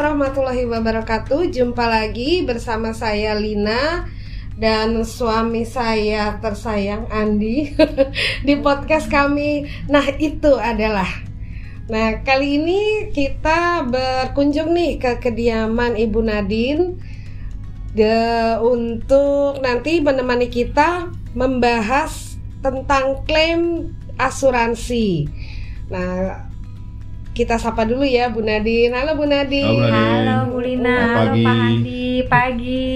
warahmatullahi wabarakatuh. Jumpa lagi bersama saya Lina dan suami saya tersayang Andi di podcast kami. Nah, itu adalah Nah, kali ini kita berkunjung nih ke kediaman Ibu Nadine de, untuk nanti menemani kita membahas tentang klaim asuransi. Nah, kita sapa dulu ya Bu Nadine. Halo Bu Nadine. Halo, Bu Nadine. Halo Bu Lina, Selamat halo pagi. Pak Andi, pagi.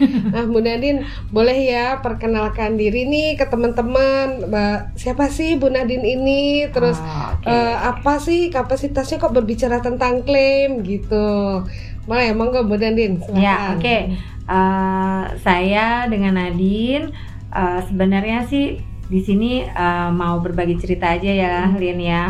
Nah, Bu Nadine, boleh ya perkenalkan diri nih ke teman-teman. Mbak, Siapa sih Bu Nadine ini? Terus Oh, oke. eh, apa sih kapasitasnya kok berbicara tentang klaim gitu? Boleh, monggo Bu Nadine. silakan. Ya, oke. Eh, saya dengan Nadine eh, sebenarnya sih di sini eh, mau berbagi cerita aja ya, Hmm. Lin ya.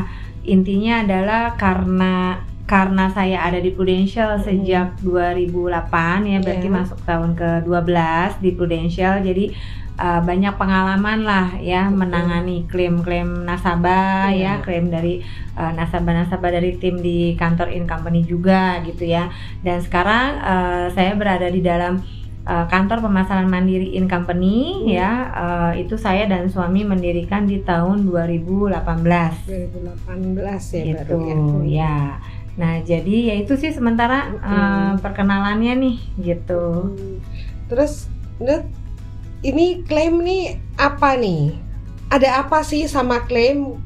Intinya adalah karena karena saya ada di Prudential Hmm. sejak 2008 ya, berarti Ya. masuk tahun ke-12 di Prudential. Jadi eh, banyak pengalaman lah ya Betul. menangani klaim-klaim nasabah Iya. ya, klaim dari eh, nasabah-nasabah dari tim di kantor in company juga gitu ya. Dan sekarang eh, saya berada di dalam eh, kantor pemasaran mandiri in company Hmm. ya. eh, itu saya dan suami mendirikan di tahun 2018. 2018 ya gitu baru ya. ya. Nah, jadi ya itu sih sementara eh, Hmm. perkenalannya nih gitu. Hmm. Terus, ini klaim nih apa nih? Ada apa sih sama klaim?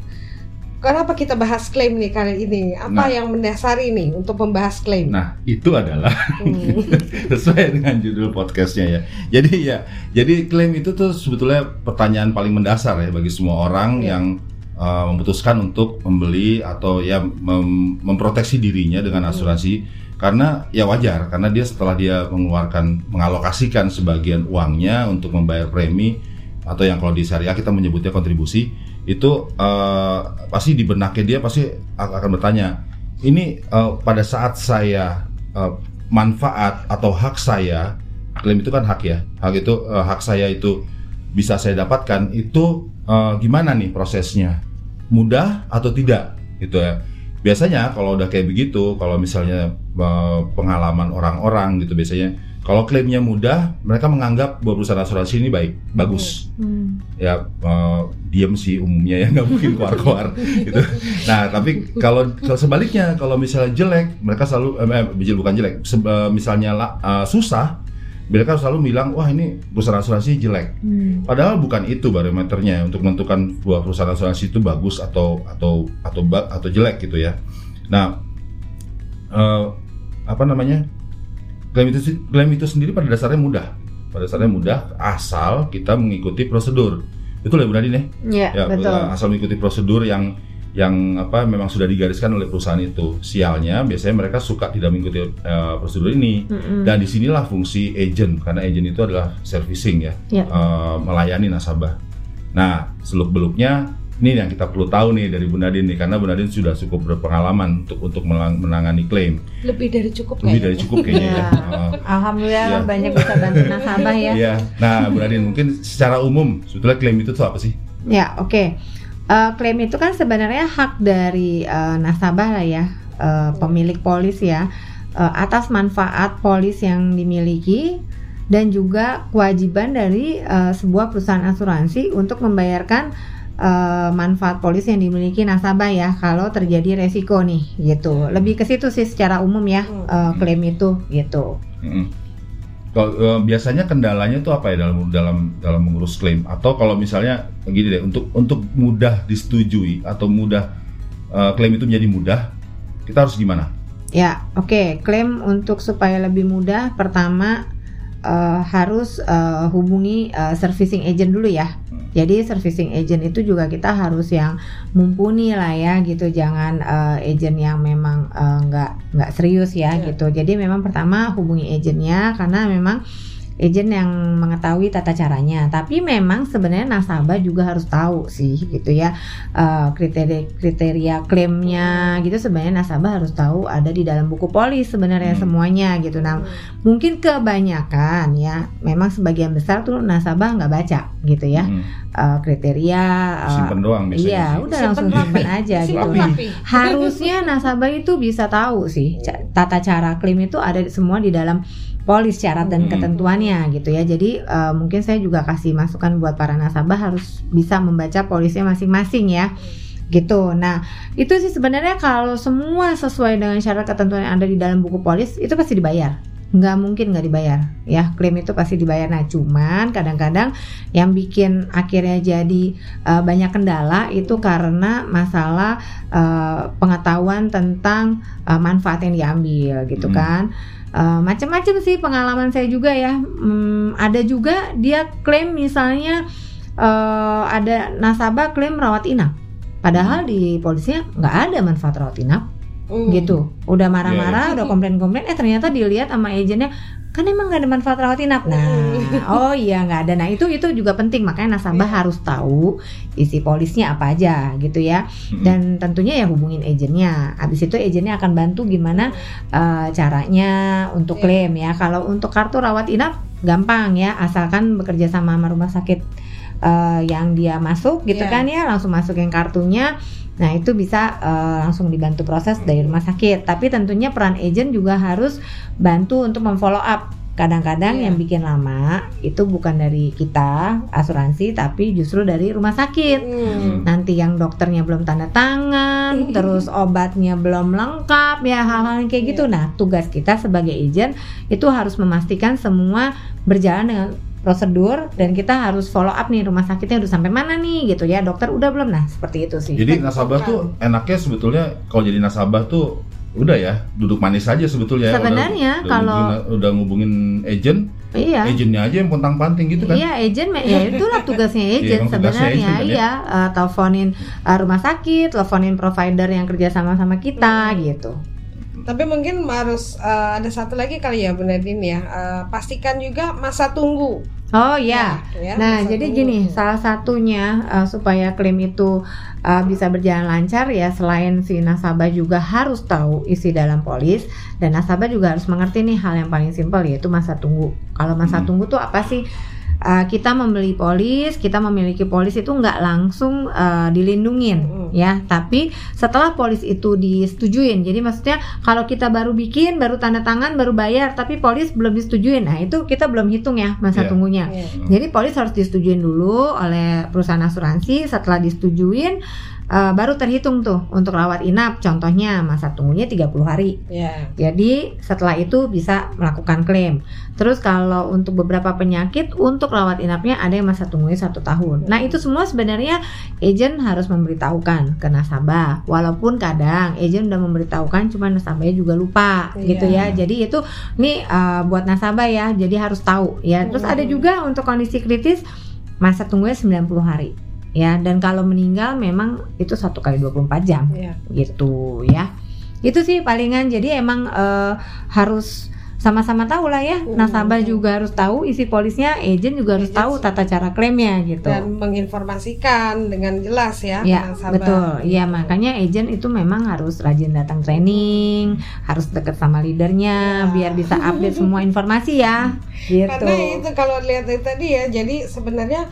Kenapa kita bahas klaim nih kali ini? Apa Nah. yang mendasari nih untuk membahas klaim? Nah, itu adalah Hmm. sesuai dengan judul podcastnya ya. Jadi ya, jadi klaim itu tuh sebetulnya pertanyaan paling mendasar ya bagi semua orang Ya. yang uh, memutuskan untuk membeli atau ya mem- memproteksi dirinya dengan Hmm. asuransi karena ya wajar karena dia setelah dia mengeluarkan mengalokasikan sebagian uangnya untuk membayar premi atau yang kalau di syariah kita menyebutnya kontribusi itu uh, pasti di benaknya dia pasti ak- akan bertanya ini uh, pada saat saya uh, manfaat atau hak saya klaim itu kan hak ya hak itu uh, hak saya itu bisa saya dapatkan itu uh, gimana nih prosesnya? Mudah atau tidak? Gitu ya. Biasanya kalau udah kayak begitu kalau misalnya uh, pengalaman orang-orang gitu biasanya kalau klaimnya mudah mereka menganggap bahwa perusahaan asuransi ini baik bagus Hmm. ya eh, diem sih umumnya ya nggak mungkin keluar-keluar gitu. Nah tapi kalau kalau sebaliknya kalau misalnya jelek mereka selalu eh, eh, bukan jelek se- eh, misalnya eh, susah mereka selalu bilang wah ini perusahaan asuransi jelek. Hmm. Padahal bukan itu barometernya untuk menentukan bahwa perusahaan asuransi itu bagus atau atau atau ba- atau jelek gitu ya. Nah eh, apa namanya klaim itu klaim itu sendiri pada dasarnya mudah. Pada dasarnya mudah asal kita mengikuti prosedur. Betul ya Bu Nadine ya? Ya, betul. asal mengikuti prosedur yang yang apa memang sudah digariskan oleh perusahaan itu. Sialnya biasanya mereka suka tidak mengikuti eh, prosedur ini. Mm-mm. Dan di sinilah fungsi agent karena agent itu adalah servicing ya, Ya. eh, melayani nasabah. Nah seluk beluknya ini yang kita perlu tahu nih dari Bu Nadine nih karena Bu Nadine sudah cukup berpengalaman untuk untuk menangani klaim Lebih dari cukup lebih kayaknya. dari cukup kayaknya ya. Ya. Eh, Alhamdulillah Ya. banyak bisa bantu nasabah ya. Iya. Nah Bu Nadine mungkin secara umum sebetulnya klaim itu tuh apa sih? Ya, oke. Eh, klaim itu kan sebenarnya hak dari eh, nasabah lah ya, eh, pemilik polis ya, eh, atas manfaat polis yang dimiliki dan juga kewajiban dari eh, sebuah perusahaan asuransi untuk membayarkan eh, manfaat polis yang dimiliki nasabah ya kalau terjadi resiko nih gitu. Lebih ke situ sih secara umum ya Hmm. eh, klaim itu gitu. Mm-mm. Kalau eh, biasanya kendalanya tuh apa ya dalam dalam dalam mengurus klaim atau kalau misalnya gini deh untuk untuk mudah disetujui atau mudah eh, klaim itu menjadi mudah kita harus gimana? Ya, oke. Klaim untuk supaya lebih mudah, pertama eh, harus eh, hubungi eh, servicing agent dulu ya. Jadi servicing agent itu juga kita harus yang mumpuni lah ya gitu. Jangan eh, agent yang memang nggak nggak serius ya Ya. gitu. Jadi memang pertama hubungi agentnya karena memang agent yang mengetahui tata caranya. Tapi memang sebenarnya nasabah juga harus tahu sih gitu ya uh, kriteria kriteria klaimnya gitu sebenarnya nasabah harus tahu ada di dalam buku polis sebenarnya Hmm. semuanya gitu. Nah mungkin kebanyakan ya memang sebagian besar tuh nasabah nggak baca gitu ya Hmm. uh, kriteria. uh, Simpen doang biasanya. Iya, sih. udah Simpen langsung simpen aja Simpen gitu. Rapi. rapi. Harusnya nasabah itu bisa tahu sih tata cara klaim itu ada di- semua di dalam polis syarat dan Hmm. ketentuannya gitu ya. Jadi uh, mungkin saya juga kasih masukan buat para nasabah harus bisa membaca polisnya masing-masing ya. Gitu. Nah, itu sih sebenarnya kalau semua sesuai dengan syarat ketentuan yang ada di dalam buku polis itu pasti dibayar. Nggak mungkin nggak dibayar ya. Klaim itu pasti dibayar. Nah, cuman kadang-kadang yang bikin akhirnya jadi uh, banyak kendala itu karena masalah uh, pengetahuan tentang uh, manfaat yang diambil gitu Hmm. kan. Uh, macam-macam sih pengalaman saya juga ya. Hmm, ada juga dia klaim misalnya uh, ada nasabah klaim rawat inap. Padahal di polisinya nggak ada manfaat rawat inap Hmm. gitu. Udah marah-marah, Iya, iya. udah komplain-komplain, eh ternyata dilihat sama agennya kan emang nggak ada manfaat rawat inap. Nah, Mm. oh iya nggak ada. Nah itu itu juga penting makanya nasabah Iya. harus tahu isi polisnya apa aja gitu ya. Hmm. Dan tentunya ya hubungin agennya. Habis itu agennya akan bantu gimana uh, caranya untuk Iya. klaim ya. Kalau untuk kartu rawat inap gampang ya, asalkan bekerja sama sama rumah sakit uh, yang dia masuk gitu Iya. kan ya, langsung masukin kartunya. Nah itu bisa uh, langsung dibantu proses dari rumah sakit. Tapi tentunya peran agent juga harus bantu untuk memfollow up. Kadang-kadang Iya. yang bikin lama itu bukan dari kita asuransi, tapi justru dari rumah sakit Hmm. nanti yang dokternya belum tanda tangan, terus obatnya belum lengkap ya hal-hal kayak gitu. Iya. Nah, tugas kita sebagai agent itu harus memastikan semua berjalan dengan prosedur dan kita harus follow up nih rumah sakitnya udah sampai mana nih gitu ya dokter udah belum nah seperti itu sih Jadi nasabah tuh enaknya sebetulnya kalau jadi nasabah tuh udah ya duduk manis aja sebetulnya. ya. Udah- Sebenarnya udah, kalau- ngubungin, udah ngubungin agent, iya agentnya aja yang pontang panting gitu kan. Iya, agent ya itulah tugasnya agent emang tugasnya sebenarnya. agent kan ya? iya, eh, teleponin eh, rumah sakit, teleponin provider yang kerja sama sama kita Hmm. gitu. Tapi mungkin harus eh, ada satu lagi kali ya Bu Nadine ya. Eh, pastikan juga masa tunggu. Oh ya. Ya, Nah, jadi gini, salah satunya uh, supaya klaim itu uh, bisa berjalan lancar ya selain si nasabah juga harus tahu isi dalam polis dan nasabah juga harus mengerti nih hal yang paling simpel yaitu masa tunggu. Kalau masa Hmm. tunggu tuh apa sih? Uh, kita membeli polis, kita memiliki polis itu nggak langsung uh, dilindungin Mm-mm. ya, tapi setelah polis itu disetujuin. Jadi maksudnya kalau kita baru bikin, baru tanda tangan, baru bayar, tapi polis belum disetujuin, nah itu kita belum hitung ya masa Iya. tunggunya. Iya. Jadi polis harus disetujuin dulu oleh perusahaan asuransi. Setelah disetujuin eh, baru terhitung tuh untuk rawat inap. Contohnya masa tunggunya 30 hari. Ya. Jadi setelah itu bisa melakukan klaim. Terus kalau untuk beberapa penyakit untuk rawat inapnya ada yang masa tunggunya satu tahun. Nah itu semua sebenarnya agent harus memberitahukan ke nasabah. Walaupun kadang agent udah memberitahukan, cuman nasabahnya juga lupa Iya. gitu ya. Jadi itu nih eh, buat nasabah ya. Jadi harus tahu ya. Terus ada Hmm. juga untuk kondisi kritis masa tunggunya 90 hari. Ya, dan kalau meninggal memang itu satu kali 24 jam Ya. gitu ya itu sih palingan jadi emang eh, harus sama-sama tahu lah ya Hmm. nasabah juga harus tahu isi polisnya agent juga harus Agent tahu tata cara klaimnya gitu Dan menginformasikan dengan jelas ya. ya nasabah. betul ya Gitu. makanya agent itu memang harus rajin datang training harus deket sama leadernya Ya. biar bisa update semua informasi ya gitu Karena itu kalau lihat dari tadi ya, jadi sebenarnya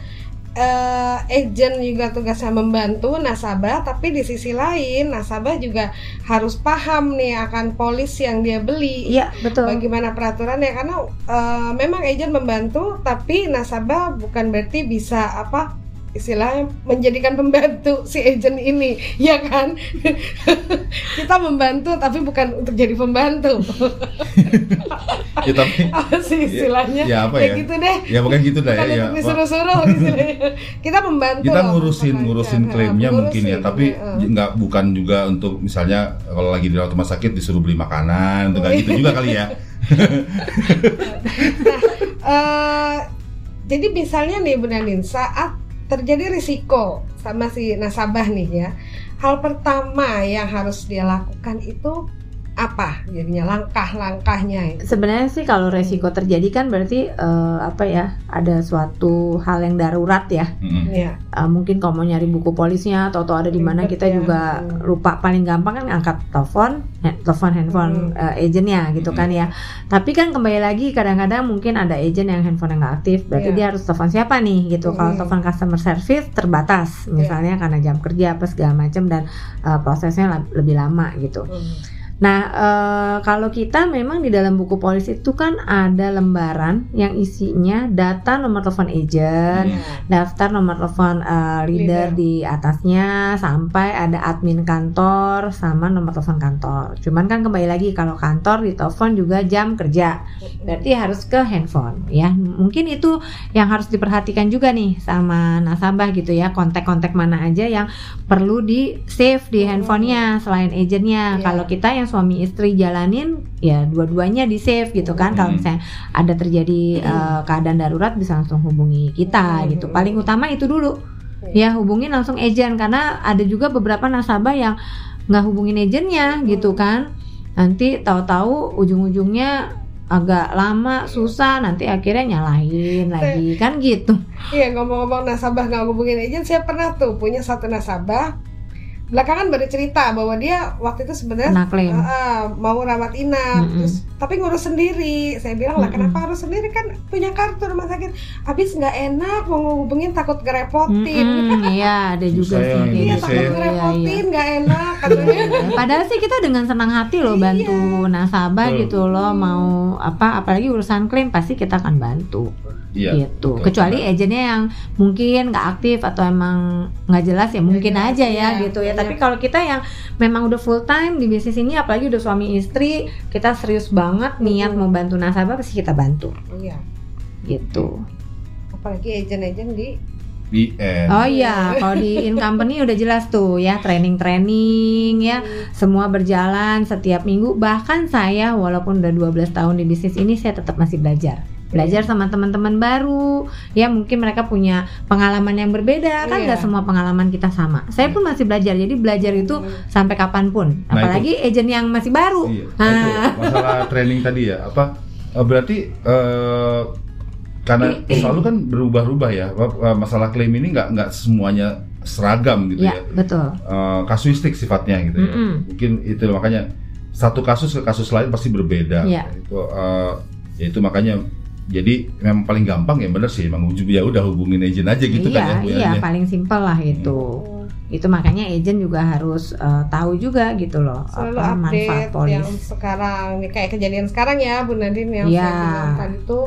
eh, agent juga tugasnya membantu nasabah, tapi di sisi lain nasabah juga harus paham nih akan polis yang dia beli. iya betul Bagaimana peraturannya? Karena eh, memang agent membantu, tapi nasabah bukan berarti bisa apa istilahnya menjadikan pembantu si agent ini, ya kan? Kita membantu tapi bukan untuk jadi pembantu. Ya tapi apa sih istilahnya? ya apa Kayak ya? gitu deh. ya bukan gitu Bukan ya. ya. disuruh-suruh istilahnya. Kita membantu. kita ngurusin ngurusin klaimnya Ngurusin, mungkin ya tapi ya, nggak bukan juga untuk misalnya kalau lagi di rumah sakit disuruh beli makanan untuk kayak gitu juga kali ya Eh, jadi misalnya nih Bu Nanin, saat terjadi risiko sama si nasabah nih ya, hal pertama yang harus dia lakukan itu apa jadinya langkah-langkahnya? Sebenarnya sih kalau resiko terjadi kan berarti eh, apa ya ada suatu hal yang darurat ya. Iya. Eh, mungkin kalau mau nyari buku polisnya atau atau ada di mana kita ya. juga Hmm. lupa paling gampang kan angkat telepon, telepon handphone Hmm. eh, agentnya gitu Hmm. kan ya. Tapi kan kembali lagi kadang-kadang mungkin ada agent yang handphone nggak aktif, berarti Iya. dia harus telepon siapa nih gitu. Kalau Hmm. telepon customer service terbatas, misalnya karena jam kerja apa segala macam dan eh, prosesnya lebih lama gitu. Hmm. Nah, eh, kalau kita memang di dalam buku polis itu kan ada lembaran yang isinya data nomor telepon agent, Iya. daftar nomor telepon eh, leader, Leader. di atasnya sampai ada admin kantor sama nomor telepon kantor. Cuman kan kembali lagi kalau kantor ditelepon juga jam kerja. Berarti harus ke handphone ya. Mungkin itu yang harus diperhatikan juga nih sama nasabah gitu ya. Kontak-kontak mana aja yang perlu di save di Hmm. handphonenya selain agentnya. Iya. Kalau kita yang suami istri jalanin ya dua-duanya di save gitu kan. Kalau Hmm. misalnya ada terjadi eh, keadaan darurat bisa langsung hubungi kita Hmm. gitu. Paling utama itu dulu ya hubungin langsung agent karena ada juga beberapa nasabah yang nggak hubungin agentnya gitu kan. Nanti tahu-tahu ujung-ujungnya agak lama susah nanti akhirnya nyalahin lagi kan gitu Iya ngomong-ngomong nasabah nggak hubungin agent, saya pernah tuh punya satu nasabah belakangan baru cerita bahwa dia waktu itu sebenarnya Ah, ah, mau rawat inap Mm-mm. terus tapi ngurus sendiri saya bilang lah Mm-mm. kenapa harus sendiri kan punya kartu rumah sakit habis nggak enak mau ngehubungin takut ngerepotin Mm-mm, iya ada juga sih kayak iya gitu. takut ya. Iya, iya. nggak enak Padahal sih kita dengan senang hati loh bantu nasabah Betul. gitu loh mau apa apalagi urusan klaim pasti kita akan bantu Iya. gitu. betul. Kecuali agentnya yang mungkin nggak aktif atau emang nggak jelas ya mungkin jelas, aja ya iya, gitu ya. iya. Tapi kalau kita yang memang udah full time di bisnis ini apalagi udah suami istri kita serius banget niat mau bantu nasabah pasti kita bantu iya gitu. apalagi agent-agent di Oh iya, kalau di in company udah jelas tuh ya training-training ya semua berjalan setiap minggu bahkan saya walaupun udah 12 tahun di bisnis ini saya tetap masih belajar belajar sama teman-teman baru ya mungkin mereka punya pengalaman yang berbeda kan Iya. nggak semua pengalaman kita sama saya pun masih belajar jadi belajar itu Hmm. sampai kapan pun Nah, apalagi agent yang masih baru Iya. Ah. Nah, itu masalah training tadi ya. Apa eh, berarti eh, karena selalu kan berubah-ubah ya. Masalah klaim ini nggak nggak semuanya seragam gitu ya ya. betul Eh, kasuistik sifatnya gitu ya. Mm-mm. Mungkin itu makanya satu kasus ke kasus lain pasti berbeda. Iya. Itu eh, ya itu makanya jadi memang paling gampang ya bener sih emang ya udah hubungin agent aja gitu iya kan ya. Iya ya. paling simpel lah itu itu makanya agent juga harus eh, tahu juga gitu loh selalu apa manfaat update polis yang sekarang nih kayak kejadian sekarang ya Bu Nadine yang Iya. saya bilang tadi tuh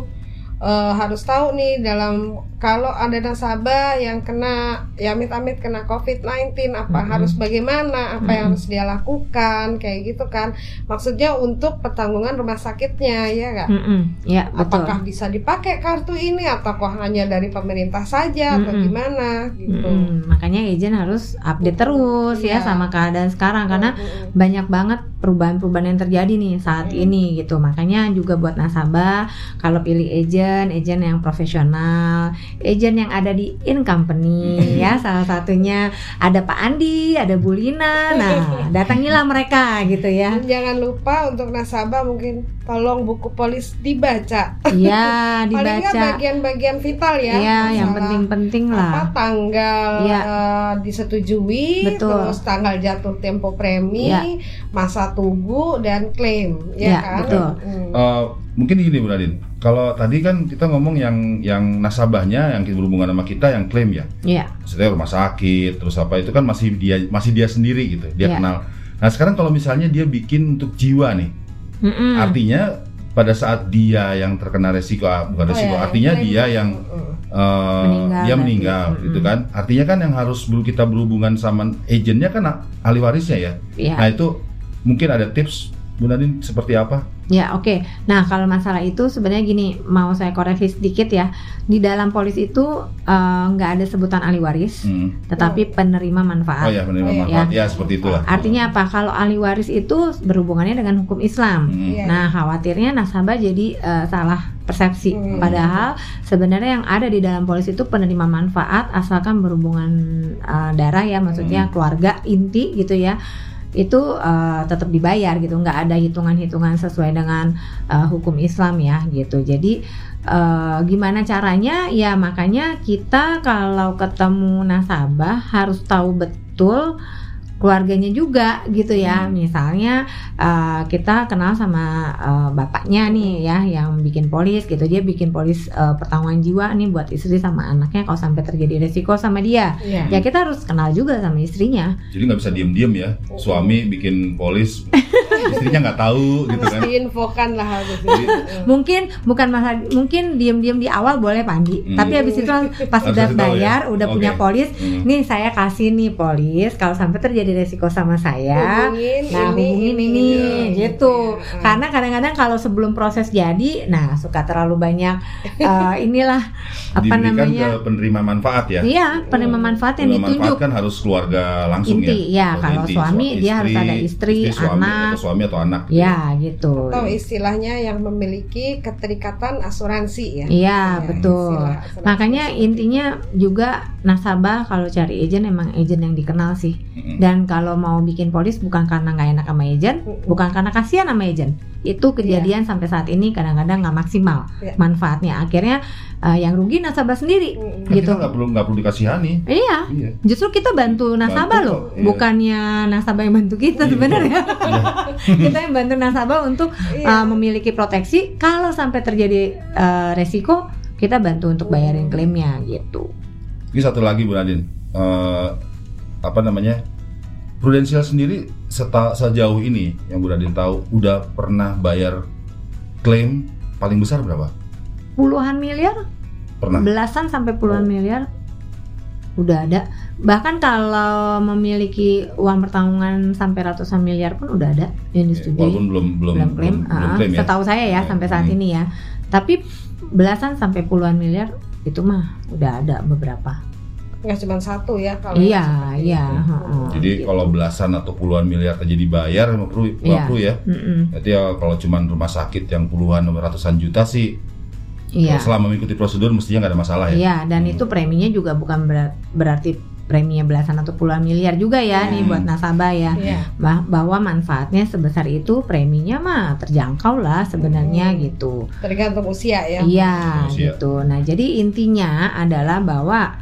eh, harus tahu nih dalam kalau ada nasabah yang kena ya amit-amit kena COVID-19 apa Mm-mm. harus bagaimana apa yang Mm-mm. harus dia lakukan kayak gitu kan maksudnya untuk pertanggungan rumah sakitnya ya nggak Mm-mm, ya betul apakah bisa dipakai kartu ini ataukah hanya dari pemerintah saja atau Mm-mm. gimana gitu Mm-mm, makanya agent harus update terus ya Iya. sama keadaan sekarang karena Mm-mm. banyak banget perubahan-perubahan yang terjadi nih saat Hmm. ini gitu makanya juga buat nasabah kalau pilih agent agent yang profesional agent yang ada di in company ya salah satunya ada Pak Andi ada Bu Lina nah datangilah mereka gitu ya Dan jangan lupa untuk nasabah mungkin tolong buku polis dibaca. ya Paling nggak dibaca bagian-bagian vital ya. ya yang penting-penting apa lah tanggal Iya. eh, disetujui, Betul. terus tanggal jatuh tempo premi, Iya. masa tunggu dan klaim, ya Iya, kan? betul. Hmm. Eh, mungkin gini Bu Nadine, kalau tadi kan kita ngomong yang yang nasabahnya yang berhubungan sama kita yang klaim ya, ya maksudnya rumah sakit terus apa itu kan masih dia masih dia sendiri gitu, dia Iya. kenal. Nah sekarang kalau misalnya dia bikin untuk jiwa nih, Mm-mm. artinya pada saat dia yang terkena resiko, ah, bukan Oh, resiko, ya, artinya dia yang eh, Meninggal dia meninggal Mm-mm. gitu kan, artinya kan yang harus dulu kita berhubungan sama agentnya kan ahli warisnya ya. ya Nah itu mungkin ada tips Bu Nadine seperti apa? Ya oke. Nah kalau masalah itu sebenarnya gini, mau saya koreksi sedikit ya. Di dalam polis itu eh, nggak ada sebutan ahli waris, Hmm. tetapi penerima Oh manfaat. ya menerima Oh, iya. manfaat ya seperti itulah. Artinya apa? Kalau ahli waris itu berhubungannya dengan hukum Islam. Hmm. Iya. Nah khawatirnya nasabah jadi eh, salah persepsi. Hmm. Padahal sebenarnya yang ada di dalam polis itu penerima manfaat asalkan berhubungan eh, darah ya, maksudnya Hmm. keluarga inti gitu ya. Itu uh, tetap dibayar gitu. Nggak ada hitungan-hitungan sesuai dengan uh, hukum Islam ya gitu. Jadi uh, gimana caranya? Ya makanya kita kalau ketemu nasabah harus tahu betul keluarganya juga gitu ya Hmm. misalnya uh, kita kenal sama uh, bapaknya nih ya yang bikin polis gitu dia bikin polis uh, pertanggungan jiwa nih buat istri sama anaknya kalau sampai terjadi resiko sama dia Iya. ya kita harus kenal juga sama istrinya Jadi nggak bisa diem-diem ya. Suami bikin polis, istrinya nggak tahu gitu Harus kan. diinfokan lah harus. Mungkin bukan masalah mungkin diem-diem di awal boleh pandi Hmm. tapi habis itu pas Harus udah ya? bayar udah Oke. punya polis Hmm. nih saya kasih nih polis kalau sampai terjadi resiko sama saya Hubungin nah ini, hubungin ini, ini, ini. gitu Ya. karena kadang-kadang kalau sebelum proses jadi nah suka terlalu banyak eh, inilah apa Diberikan namanya ke penerima manfaat ya. iya penerima manfaat yang Penerima ditunjuk manfaat kan harus keluarga langsung Inti, ya. ya, kalau inti, suami, Su- dia harus ada istri, suami, anak. atau suami atau anak. ya gitu Atau istilahnya yang memiliki keterikatan asuransi ya. iya Ya, betul istilah asuransi. makanya intinya juga nasabah kalau cari agent emang agent yang dikenal sih Mm-mm. dan kalau mau bikin polis bukan karena nggak enak sama agent Mm-mm. bukan karena kasihan sama agent itu kejadian sampai saat ini kadang-kadang nggak maksimal Iya. manfaatnya akhirnya eh, yang rugi nasabah sendiri. Kan gitu. kita nggak perlu nggak perlu dikasihani. iya Iya. justru kita bantu nasabah Bantu loh iya. bukannya nasabah yang bantu kita Iya. sebenarnya Iya. kita yang bantu nasabah untuk Iya. uh, memiliki proteksi kalau sampai terjadi uh, resiko kita bantu untuk bayarin klaimnya gitu Ini satu lagi Bu Nadine, Eh, apa namanya? Prudensial sendiri seta, sejauh ini yang Bu Nadine tahu udah pernah bayar klaim paling besar berapa? Puluhan miliar Pernah. belasan sampai puluhan Oh. miliar udah ada bahkan kalau memiliki uang pertanggungan sampai ratusan miliar pun udah ada yang disetujui Walaupun belum belum belum klaim, belum, belum Ah, klaim ya. setahu saya ya Ya, sampai saat hmm. ini ya tapi belasan sampai puluhan miliar itu mah udah ada beberapa nggak cuma satu ya kalau iya iya heeh. Jadi kalau belasan atau puluhan miliar terjadi bayar nggak perlu nggak Iya. perlu ya. Mm-mm. Berarti ya kalau cuma rumah sakit yang puluhan ratusan juta sih iya selama mengikuti prosedur mestinya nggak ada masalah ya. Iya, dan Hmm. itu preminya juga bukan ber- berarti preminya belasan atau puluhan miliar juga ya nih Hmm. buat nasabah ya. Iya. Bah- bahwa manfaatnya sebesar itu preminya mah terjangkau lah sebenarnya Hmm. gitu. tergantung usia ya Iya, Usia. gitu. Nah, jadi intinya adalah bahwa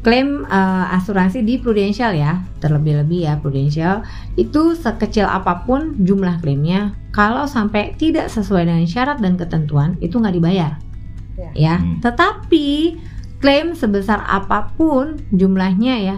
klaim eh, asuransi di Prudential ya, terlebih-lebih ya Prudential itu sekecil apa pun jumlah klaimnya, kalau sampai tidak sesuai dengan syarat dan ketentuan itu nggak dibayar, Ya. ya. Hmm. Tetapi klaim sebesar apa pun jumlahnya ya,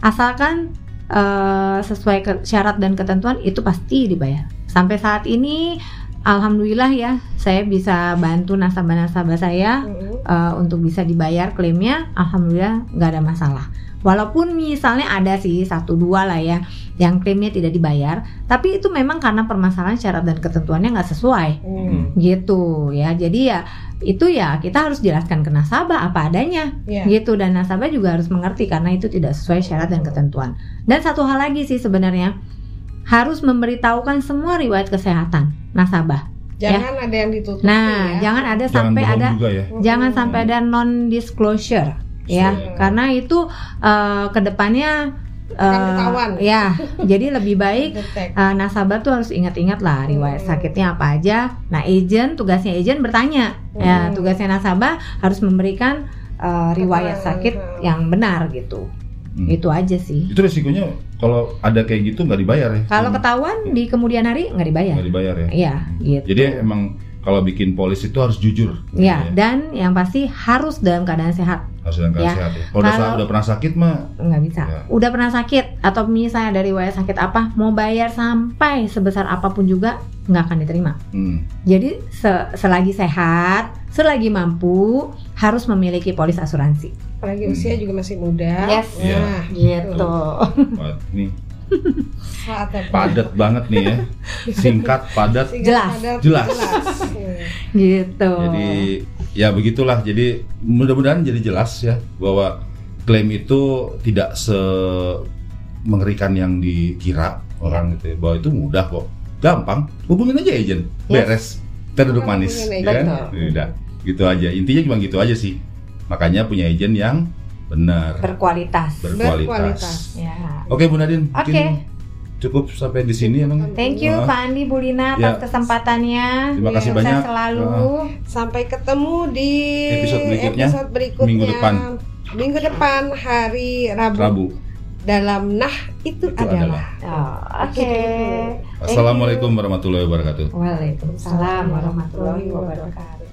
asalkan eh, sesuai ke- syarat dan ketentuan itu pasti dibayar. Sampai saat ini, alhamdulillah ya, saya bisa bantu nasabah-nasabah saya Mm-mm. eh, untuk bisa dibayar klaimnya. Alhamdulillah nggak ada masalah. Walaupun misalnya ada sih satu dua lah ya yang klaimnya tidak dibayar, tapi itu memang karena permasalahan syarat dan ketentuannya nggak sesuai Hmm. gitu ya. Jadi ya itu ya kita harus jelaskan ke nasabah apa adanya Iya. gitu dan nasabah juga harus mengerti karena itu tidak sesuai syarat dan ketentuan. Dan satu hal lagi sih sebenarnya harus memberitahukan semua riwayat kesehatan nasabah. jangan ada yang ditutupi Nah, ya. jangan ada Jangan sampai ada juga ya. jangan sampai ada non disclosure ya Iya. karena itu eh, ke depannya eh, Akan ketahuan. ya jadi lebih baik eh, nasabah tuh harus ingat-ingat lah riwayat Hmm. sakitnya apa aja nah agent tugasnya agent bertanya ya Hmm. tugasnya nasabah harus memberikan eh, riwayat sakit hmm. yang benar gitu Hmm. itu aja sih Itu resikonya kalau ada kayak gitu nggak dibayar ya? kalau Hmm. ketahuan di kemudian hari nggak dibayar nggak dibayar ya. iya gitu Jadi emang kalau bikin polis itu harus jujur. ya Ya. dan yang pasti harus dalam keadaan sehat harus dalam keadaan Ya. sehat ya. Kalau udah, Kalau- udah pernah sakit mah nggak bisa Ya. udah pernah sakit atau misalnya dari riwayat sakit apa mau bayar sampai sebesar apa pun juga nggak akan diterima hmm, jadi se- selagi sehat selagi mampu harus memiliki polis asuransi apalagi Hmm. usia juga masih muda Yes. Iya. nah gitu wah, nih saatnya padat banget nih ya. Singkat, padat. Jelas. padat, Jelas. Hmm. gitu Jadi ya begitulah. Jadi mudah-mudahan jadi jelas ya bahwa klaim itu tidak se mengerikan yang dikira orang gitu ya. Bahwa itu mudah kok. Gampang. Hubungin aja agent. Beres. Kita duduk Hubungin manis, ya kan? Gitu aja. Intinya cuma gitu aja sih. Makanya punya agent yang benar, berkualitas berkualitas. Berkualitas. ya Oke Bu Nadine, Oke. mungkin cukup sampai di sini emang. Thank you. Pak Andi Bulina Ya. atas kesempatannya. Terima kasih Sukses banyak. selalu. Sampai ketemu di Episode berikutnya, episode berikutnya. minggu depan. Minggu depan hari Rabu. Rabu. Dalam nah itu, Itu adalah. Oh, Oke. You. Assalamualaikum warahmatullahi wabarakatuh. Waalaikumsalam warahmatullahi wabarakatuh.